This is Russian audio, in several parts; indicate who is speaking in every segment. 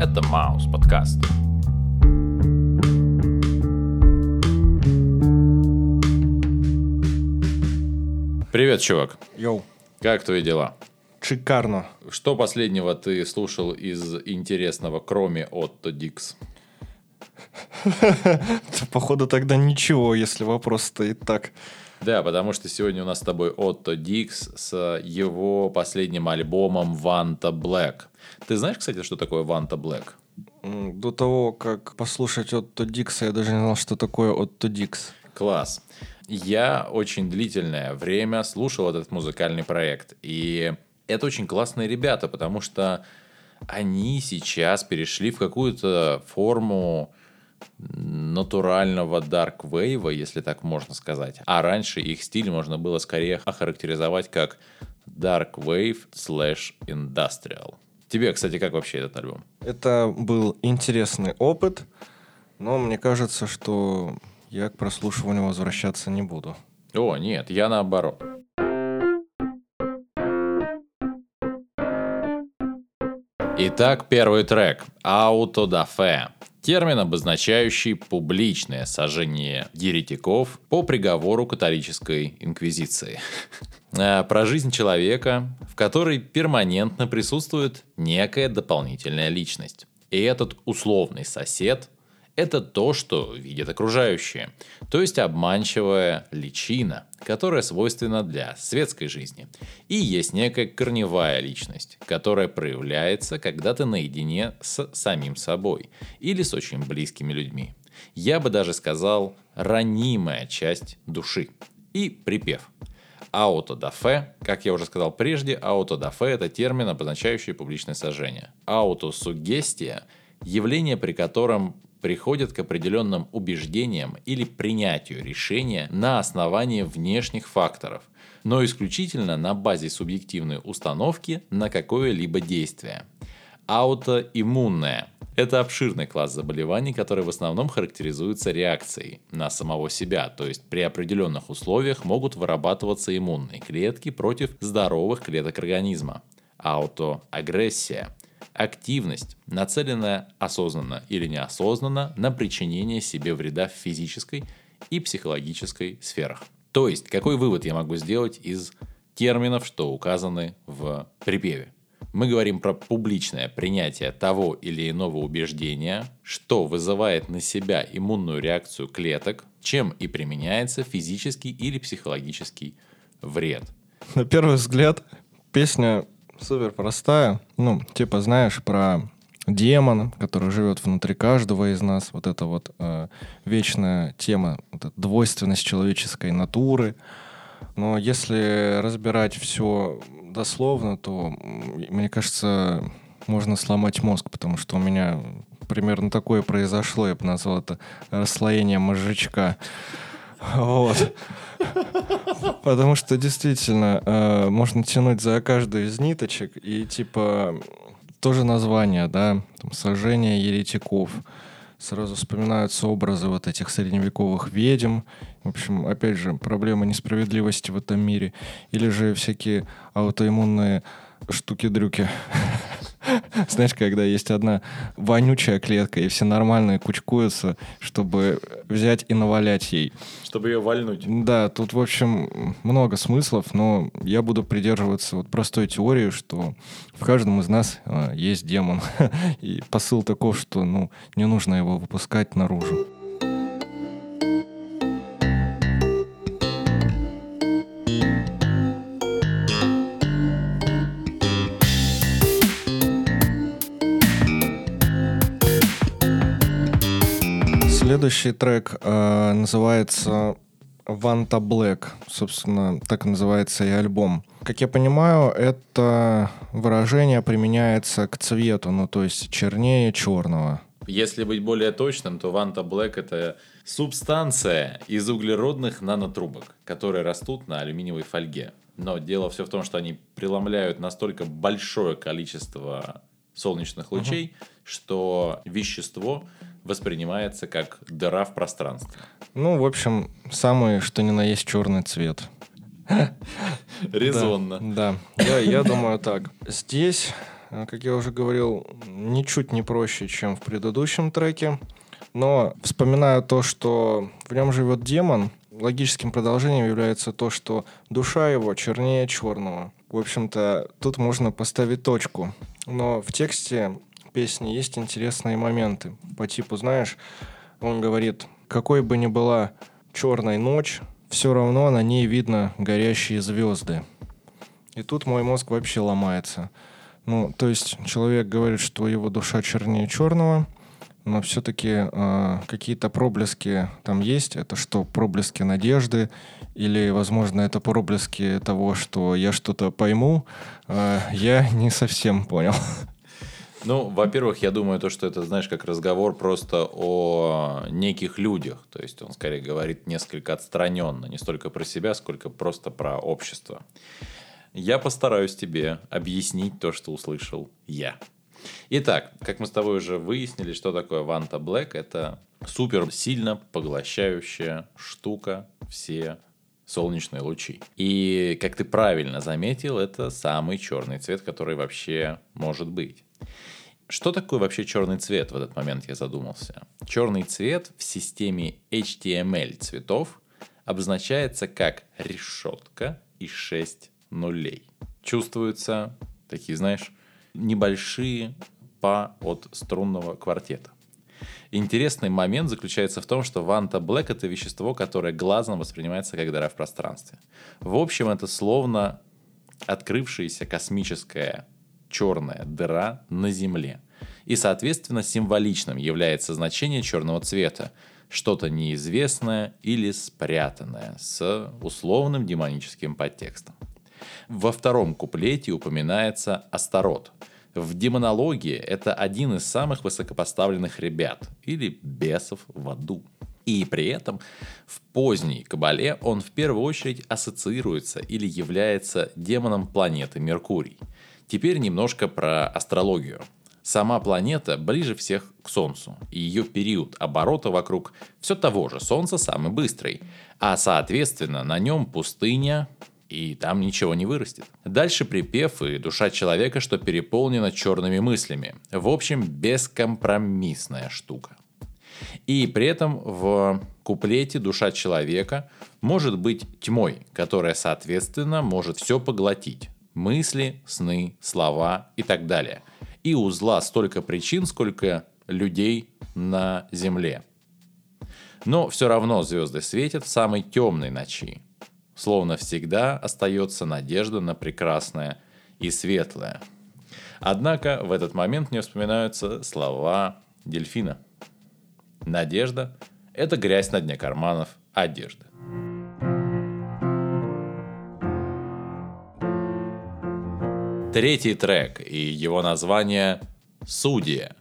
Speaker 1: Это Маус подкаст. Привет, чувак.
Speaker 2: Йоу,
Speaker 1: Как твои дела?
Speaker 2: шикарно.
Speaker 1: Что последнего ты слушал из интересного, кроме Отто Дикс?
Speaker 2: Походу тогда ничего, если вопрос стоит так.
Speaker 1: Да, потому что сегодня у нас с тобой Отто Дикс с его последним альбомом Ванта Блэк. Ты знаешь, кстати, что такое Ванта Блэк?
Speaker 2: До того, как послушать Отто Дикса, я даже не знал, что такое Отто Дикс.
Speaker 1: Класс. Я очень длительное время слушал этот музыкальный проект. И это очень классные ребята, потому что они сейчас перешли в какую-то форму натурального дарк вейва, если так можно сказать. А раньше их стиль можно было скорее охарактеризовать как dark wave slash industrial. Тебе, кстати, как вообще этот альбом?
Speaker 2: Это был интересный опыт, но мне кажется, что я к прослушиванию возвращаться не буду.
Speaker 1: О, нет, я наоборот. Итак, первый трек «Аутодафе». Термин, обозначающий публичное сожжение еретиков по приговору католической инквизиции. А, Про жизнь человека, в которой перманентно присутствует некая дополнительная личность. И этот условный сосед – это то, что видят окружающие, то есть обманчивая личина, которая свойственна для светской жизни. И есть некая корневая личность, которая проявляется, когда ты наедине с самим собой или с очень близкими людьми. Я бы даже сказал, ранимая часть души. И припев. Аутодафе, как я уже сказал прежде, аутодафе – это термин, обозначающий публичное сожжение. Аутосугестия – явление, при котором приходят к определенным убеждениям или принятию решения на основании внешних факторов, но исключительно на базе субъективной установки на какое-либо действие. Аутоиммунное – это обширный класс заболеваний, который в основном характеризуется реакцией на самого себя, то есть при определенных условиях могут вырабатываться иммунные клетки против здоровых клеток организма. Аутоагрессия – активность, нацеленная осознанно или неосознанно на причинение себе вреда в физической и психологической сферах. То есть, какой вывод я могу сделать из терминов, что указаны в припеве? Мы говорим про публичное принятие того или иного убеждения, что вызывает на себя иммунную реакцию клеток, чем и применяется физический или психологический вред.
Speaker 2: На первый взгляд, песня супер простая. Ну, типа, знаешь, про демона, который живет внутри каждого из нас. Вот это вот э, вечная тема, вот эта двойственность человеческой натуры. Но если разбирать все дословно, то, мне кажется, можно сломать мозг, потому что у меня примерно такое произошло, я бы назвал это расслоение мозжечка. Вот. Потому что действительно э, можно тянуть за каждую из ниточек и типа тоже название, да, там, сожжение еретиков. Сразу вспоминаются образы вот этих средневековых ведьм. В общем, опять же, проблема несправедливости в этом мире. Или же всякие аутоиммунные штуки-дрюки. Знаешь, когда есть одна вонючая клетка, и все нормальные кучкуются, чтобы взять и навалять ей.
Speaker 1: Чтобы ее вальнуть.
Speaker 2: Да, тут, в общем, много смыслов, но я буду придерживаться вот простой теории, что в каждом из нас э, есть демон. И посыл таков, что ну, не нужно его выпускать наружу. Следующий трек э, называется Ванта Black. Собственно, так называется и альбом. Как я понимаю, это выражение применяется к цвету, ну то есть чернее черного.
Speaker 1: Если быть более точным, то Ванта Блэк это субстанция из углеродных нанотрубок, которые растут на алюминиевой фольге. Но дело все в том, что они преломляют настолько большое количество солнечных лучей, что вещество воспринимается как дыра в пространстве.
Speaker 2: Ну, в общем, самый что ни на есть черный цвет.
Speaker 1: Резонно.
Speaker 2: Да, да. Я, я думаю так. Здесь э, как я уже говорил, ничуть не проще, чем в предыдущем треке. Но вспоминаю то, что в нем живет демон, логическим продолжением является то, что душа его чернее черного. В общем-то, тут можно поставить точку. Но в тексте песни есть интересные моменты. По типу, знаешь, он говорит, какой бы ни была черная ночь, все равно на ней видно горящие звезды. И тут мой мозг вообще ломается. Ну, то есть человек говорит, что его душа чернее черного, но все-таки э, а, какие-то проблески там есть. Это что, проблески надежды? Или, возможно, это проблески того, что я что-то пойму? Э, я не совсем понял.
Speaker 1: Ну, во-первых, я думаю, то, что это, знаешь, как разговор просто о неких людях. То есть он скорее говорит несколько отстраненно, не столько про себя, сколько просто про общество. Я постараюсь тебе объяснить то, что услышал я. Итак, как мы с тобой уже выяснили, что такое Ванта Black, это супер сильно поглощающая штука все солнечные лучи. И, как ты правильно заметил, это самый черный цвет, который вообще может быть. Что такое вообще черный цвет в этот момент, я задумался. Черный цвет в системе HTML цветов обозначается как решетка и 6 нулей. Чувствуются такие, знаешь, небольшие па от струнного квартета. Интересный момент заключается в том, что Ванта Блэк — это вещество, которое глазом воспринимается как дыра в пространстве. В общем, это словно открывшаяся космическая черная дыра на Земле. И, соответственно, символичным является значение черного цвета. Что-то неизвестное или спрятанное с условным демоническим подтекстом. Во втором куплете упоминается Астарот. В демонологии это один из самых высокопоставленных ребят, или бесов в аду. И при этом в поздней Кабале он в первую очередь ассоциируется или является демоном планеты Меркурий. Теперь немножко про астрологию. Сама планета ближе всех к Солнцу, и ее период оборота вокруг все того же Солнца самый быстрый, а соответственно на нем пустыня, и там ничего не вырастет. Дальше припев и душа человека, что переполнена черными мыслями. В общем, бескомпромиссная штука. И при этом в куплете душа человека может быть тьмой, которая, соответственно, может все поглотить мысли, сны, слова и так далее. И у зла столько причин, сколько людей на Земле. Но все равно звезды светят в самой темной ночи. Словно всегда остается надежда на прекрасное и светлое. Однако в этот момент мне вспоминаются слова дельфина. Надежда – это грязь на дне карманов одежды. Третий трек и его название «Судья».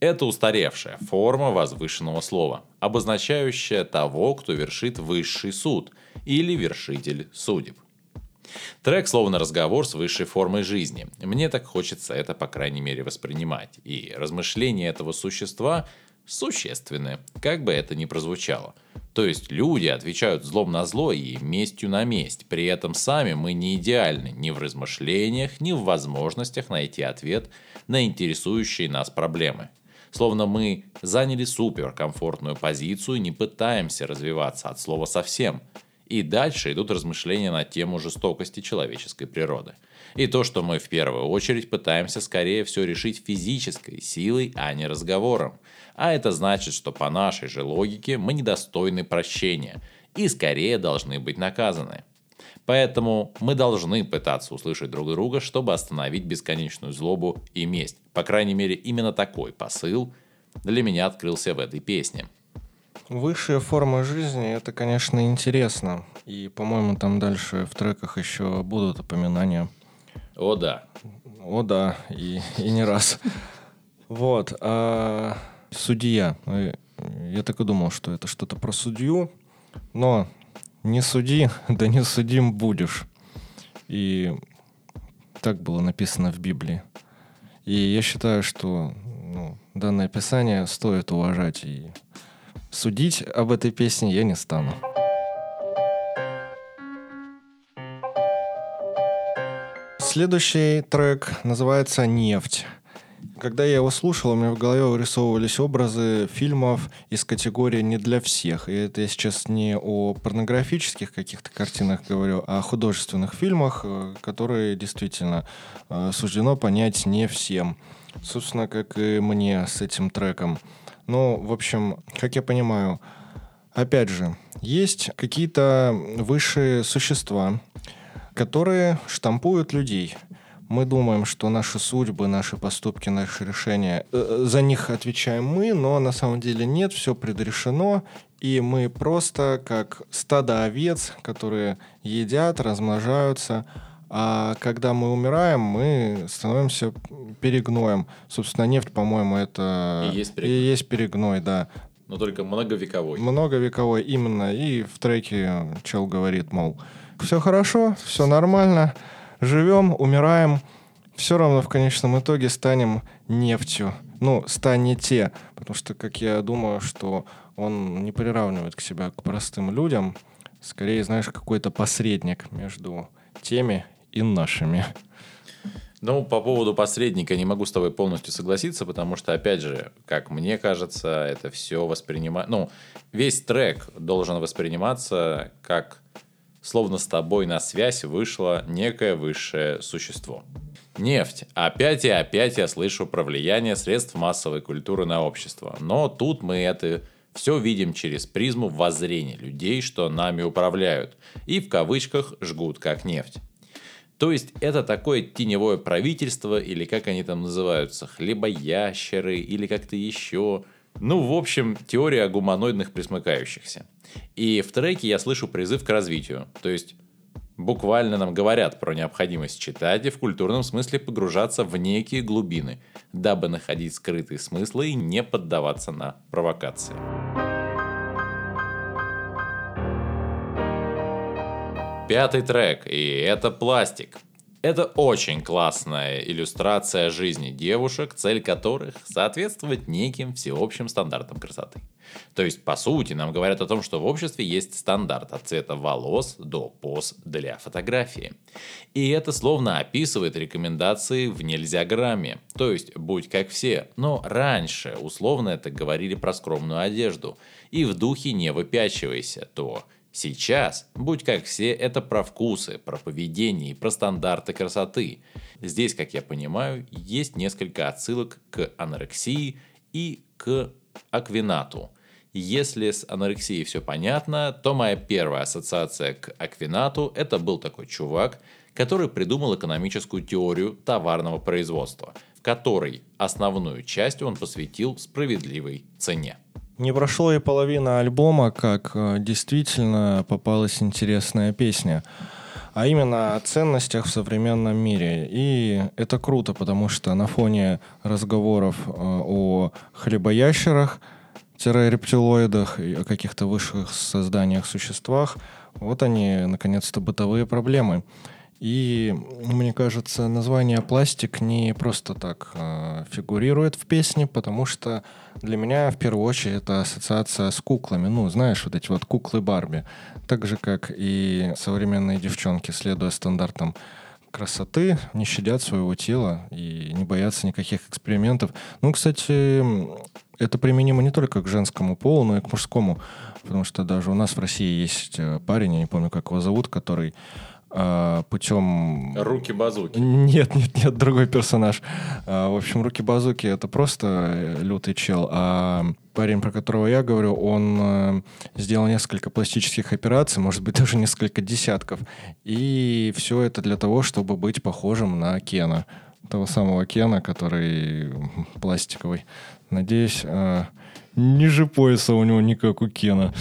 Speaker 1: Это устаревшая форма возвышенного слова, обозначающая того, кто вершит высший суд или вершитель судеб. Трек словно разговор с высшей формой жизни. Мне так хочется это, по крайней мере, воспринимать. И размышления этого существа существенны, как бы это ни прозвучало – то есть люди отвечают злом на зло и местью на месть. При этом сами мы не идеальны ни в размышлениях, ни в возможностях найти ответ на интересующие нас проблемы. Словно мы заняли суперкомфортную позицию и не пытаемся развиваться от слова совсем. И дальше идут размышления на тему жестокости человеческой природы. И то, что мы в первую очередь пытаемся скорее все решить физической силой, а не разговором. А это значит, что по нашей же логике мы недостойны прощения и скорее должны быть наказаны. Поэтому мы должны пытаться услышать друг друга, чтобы остановить бесконечную злобу и месть. По крайней мере, именно такой посыл для меня открылся в этой песне.
Speaker 2: Высшая форма жизни – это, конечно, интересно. И, по-моему, там дальше в треках еще будут упоминания.
Speaker 1: О, да.
Speaker 2: О, да, и, и не раз. Вот. А судья. Я так и думал, что это что-то про судью, но не суди, да не судим будешь. И так было написано в Библии. И я считаю, что ну, данное писание стоит уважать и судить об этой песне я не стану. Следующий трек называется «Нефть». Когда я его слушал, у меня в голове вырисовывались образы фильмов из категории «не для всех». И это я сейчас не о порнографических каких-то картинах говорю, а о художественных фильмах, э, которые действительно э, суждено понять не всем. Собственно, как и мне с этим треком. Ну, в общем, как я понимаю, опять же, есть какие-то высшие существа, которые штампуют людей – мы думаем, что наши судьбы, наши поступки, наши решения, э, за них отвечаем мы, но на самом деле нет, все предрешено, и мы просто как стадо овец, которые едят, размножаются, а когда мы умираем, мы становимся перегноем. Собственно, нефть, по-моему, это
Speaker 1: и есть перегной,
Speaker 2: и есть перегной да.
Speaker 1: Но только многовековой.
Speaker 2: Многовековой, именно. И в треке чел говорит, мол, все хорошо, все нормально, живем, умираем, все равно в конечном итоге станем нефтью. Ну, станете, потому что, как я думаю, что он не приравнивает к себя к простым людям, скорее, знаешь, какой-то посредник между теми и нашими.
Speaker 1: Ну, по поводу посредника не могу с тобой полностью согласиться, потому что, опять же, как мне кажется, это все воспринимать... Ну, весь трек должен восприниматься как словно с тобой на связь вышло некое высшее существо. Нефть. Опять и опять я слышу про влияние средств массовой культуры на общество. Но тут мы это все видим через призму воззрения людей, что нами управляют, и в кавычках жгут как нефть. То есть это такое теневое правительство, или как они там называются, хлебоящеры, или как-то еще. Ну, в общем, теория о гуманоидных присмыкающихся. И в треке я слышу призыв к развитию. То есть буквально нам говорят про необходимость читать и в культурном смысле погружаться в некие глубины, дабы находить скрытые смыслы и не поддаваться на провокации. Пятый трек, и это пластик. Это очень классная иллюстрация жизни девушек, цель которых – соответствовать неким всеобщим стандартам красоты. То есть, по сути, нам говорят о том, что в обществе есть стандарт от цвета волос до поз для фотографии. И это словно описывает рекомендации в нельзя грамме. То есть, будь как все. Но раньше условно это говорили про скромную одежду. И в духе не выпячивайся, то Сейчас, будь как все, это про вкусы, про поведение и про стандарты красоты. Здесь, как я понимаю, есть несколько отсылок к анорексии и к аквинату. Если с анорексией все понятно, то моя первая ассоциация к аквинату – это был такой чувак, который придумал экономическую теорию товарного производства, в которой основную часть он посвятил справедливой цене.
Speaker 2: Не прошло и половина альбома, как э, действительно попалась интересная песня. А именно о ценностях в современном мире. И это круто, потому что на фоне разговоров э, о хлебоящерах, рептилоидах и о каких-то высших созданиях, существах, вот они, наконец-то, бытовые проблемы. И мне кажется, название пластик не просто так э, фигурирует в песне, потому что для меня в первую очередь это ассоциация с куклами. Ну, знаешь, вот эти вот куклы Барби. Так же, как и современные девчонки, следуя стандартам красоты, не щадят своего тела и не боятся никаких экспериментов. Ну, кстати, это применимо не только к женскому полу, но и к мужскому. Потому что даже у нас в России есть э, парень, я не помню, как его зовут, который а, путем...
Speaker 1: Руки-базуки.
Speaker 2: Нет, нет, нет, другой персонаж. А, в общем, руки-базуки — это просто э, лютый чел. А парень, про которого я говорю, он э, сделал несколько пластических операций, может быть, даже несколько десятков. И все это для того, чтобы быть похожим на Кена. Того самого Кена, который пластиковый. Надеюсь, э, ниже пояса у него не как у Кена.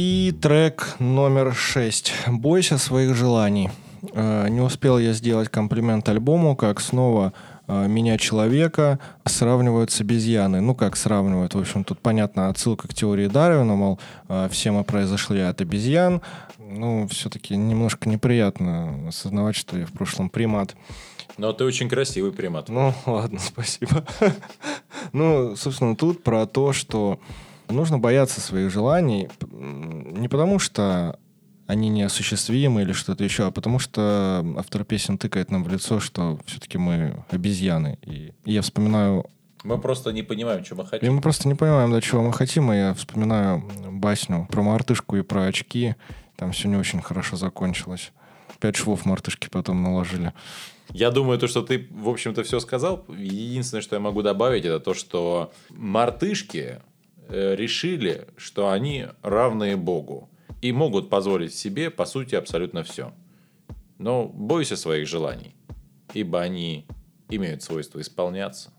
Speaker 2: И трек номер шесть. «Бойся своих желаний». Э, не успел я сделать комплимент альбому, как снова э, меня человека сравнивают с обезьяной. Ну, как сравнивают, в общем, тут понятно отсылка к теории Дарвина, мол, э, все мы произошли от обезьян. Ну, все-таки немножко неприятно осознавать, что я в прошлом примат.
Speaker 1: Но ты очень красивый примат.
Speaker 2: Ну, ладно, спасибо. Ну, собственно, тут про то, что Нужно бояться своих желаний не потому, что они неосуществимы или что-то еще, а потому что автор песен тыкает нам в лицо, что все-таки мы обезьяны. И я вспоминаю
Speaker 1: мы просто не понимаем, что мы хотим.
Speaker 2: И мы просто не понимаем, до чего мы хотим. И я вспоминаю басню про мартышку и про очки. Там все не очень хорошо закончилось. Пять швов мартышки потом наложили.
Speaker 1: Я думаю, то, что ты, в общем-то, все сказал. Единственное, что я могу добавить, это то, что мартышки решили, что они равные Богу и могут позволить себе, по сути, абсолютно все. Но бойся своих желаний, ибо они имеют свойство исполняться.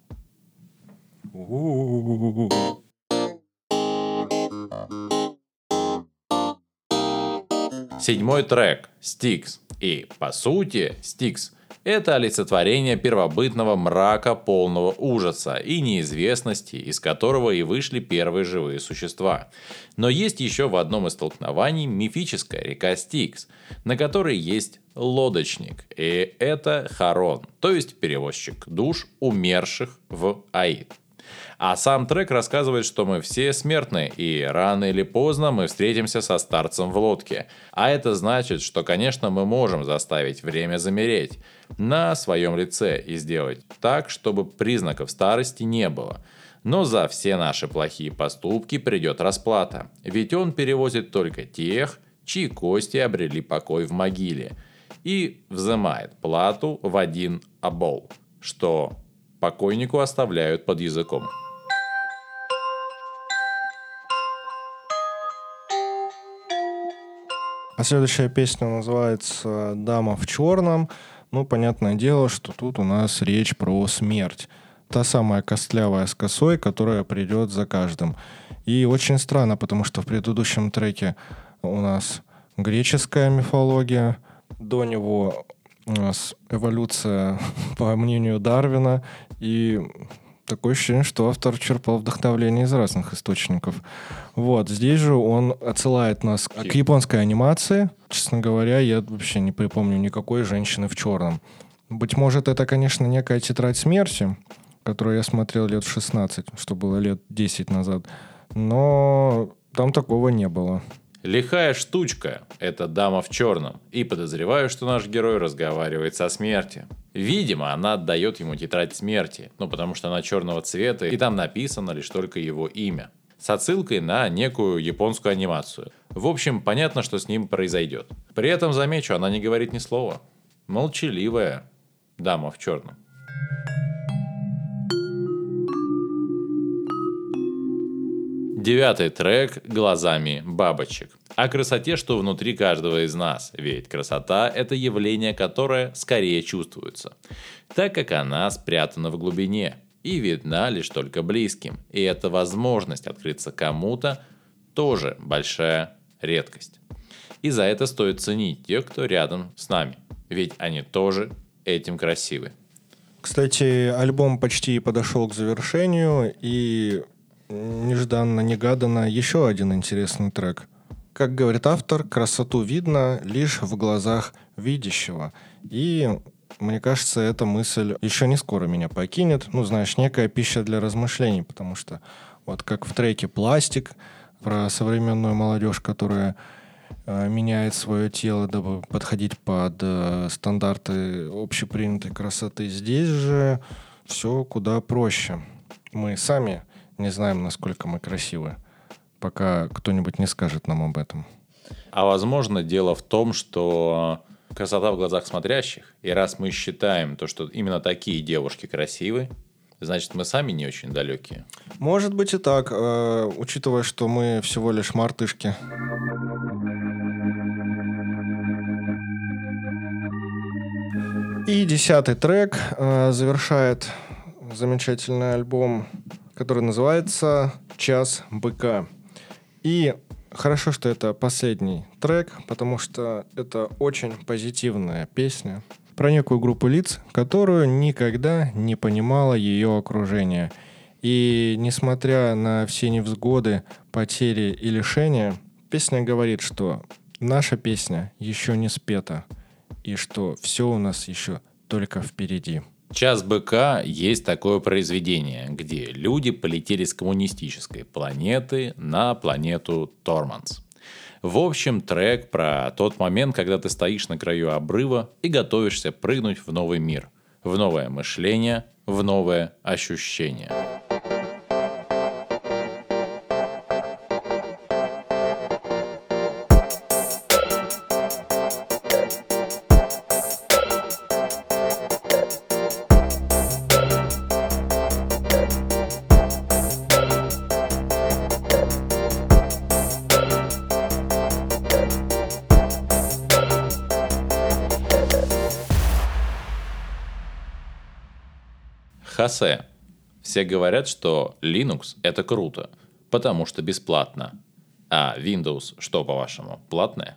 Speaker 1: Седьмой трек «Стикс». И, по сути, «Стикс» Это олицетворение первобытного мрака полного ужаса и неизвестности, из которого и вышли первые живые существа. Но есть еще в одном из столкнований мифическая река Стикс, на которой есть лодочник, и это Харон, то есть перевозчик душ умерших в Аид. А сам трек рассказывает, что мы все смертны, и рано или поздно мы встретимся со старцем в лодке. А это значит, что, конечно, мы можем заставить время замереть на своем лице и сделать так, чтобы признаков старости не было. Но за все наши плохие поступки придет расплата, ведь он перевозит только тех, чьи кости обрели покой в могиле, и взимает плату в один обол, что покойнику оставляют под языком.
Speaker 2: А следующая песня называется «Дама в черном». Ну, понятное дело, что тут у нас речь про смерть. Та самая костлявая с косой, которая придет за каждым. И очень странно, потому что в предыдущем треке у нас греческая мифология, до него у нас эволюция, по мнению Дарвина, и такое ощущение, что автор черпал вдохновление из разных источников. Вот, здесь же он отсылает нас к японской анимации. Честно говоря, я вообще не припомню никакой женщины в черном. Быть может, это, конечно, некая тетрадь смерти, которую я смотрел лет в 16, что было лет 10 назад. Но там такого не было.
Speaker 1: Лихая штучка – это дама в черном, и подозреваю, что наш герой разговаривает со смертью. Видимо, она отдает ему тетрадь смерти, ну потому что она черного цвета, и там написано лишь только его имя. С отсылкой на некую японскую анимацию. В общем, понятно, что с ним произойдет. При этом, замечу, она не говорит ни слова. Молчаливая дама в черном. Девятый трек «Глазами бабочек». О красоте, что внутри каждого из нас, ведь красота – это явление, которое скорее чувствуется, так как она спрятана в глубине и видна лишь только близким. И эта возможность открыться кому-то тоже большая редкость. И за это стоит ценить тех, кто рядом с нами, ведь они тоже этим красивы.
Speaker 2: Кстати, альбом почти подошел к завершению, и нежданно-негаданно еще один интересный трек. Как говорит автор, красоту видно лишь в глазах видящего. И мне кажется, эта мысль еще не скоро меня покинет. Ну, знаешь, некая пища для размышлений, потому что вот как в треке «Пластик» про современную молодежь, которая э, меняет свое тело, дабы подходить под э, стандарты общепринятой красоты. Здесь же все куда проще. Мы сами не знаем, насколько мы красивы, пока кто-нибудь не скажет нам об этом.
Speaker 1: А возможно, дело в том, что красота в глазах смотрящих, и раз мы считаем то, что именно такие девушки красивы, значит, мы сами не очень далекие.
Speaker 2: Может быть и так, э, учитывая, что мы всего лишь мартышки. И десятый трек э, завершает замечательный альбом который называется «Час быка». И хорошо, что это последний трек, потому что это очень позитивная песня про некую группу лиц, которую никогда не понимала ее окружение. И несмотря на все невзгоды, потери и лишения, песня говорит, что наша песня еще не спета, и что все у нас еще только впереди.
Speaker 1: «Час быка» есть такое произведение, где люди полетели с коммунистической планеты на планету Торманс. В общем, трек про тот момент, когда ты стоишь на краю обрыва и готовишься прыгнуть в новый мир, в новое мышление, в новое ощущение. Хосе. Все говорят, что Linux это круто, потому что бесплатно. А Windows что, по-вашему, платное?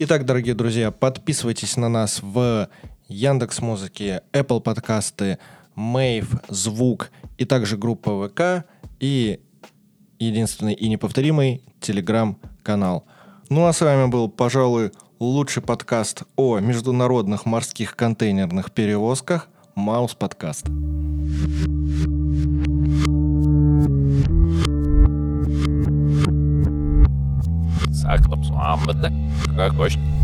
Speaker 2: Итак, дорогие друзья, подписывайтесь на нас в Яндекс Музыке, Apple подкасты, Мейв, Звук и также группа ВК и единственный и неповторимый Телеграм-канал. Ну а с вами был, пожалуй, лучший подкаст о международных морских контейнерных перевозках Маус подкаст.
Speaker 1: Ah, kā košķi.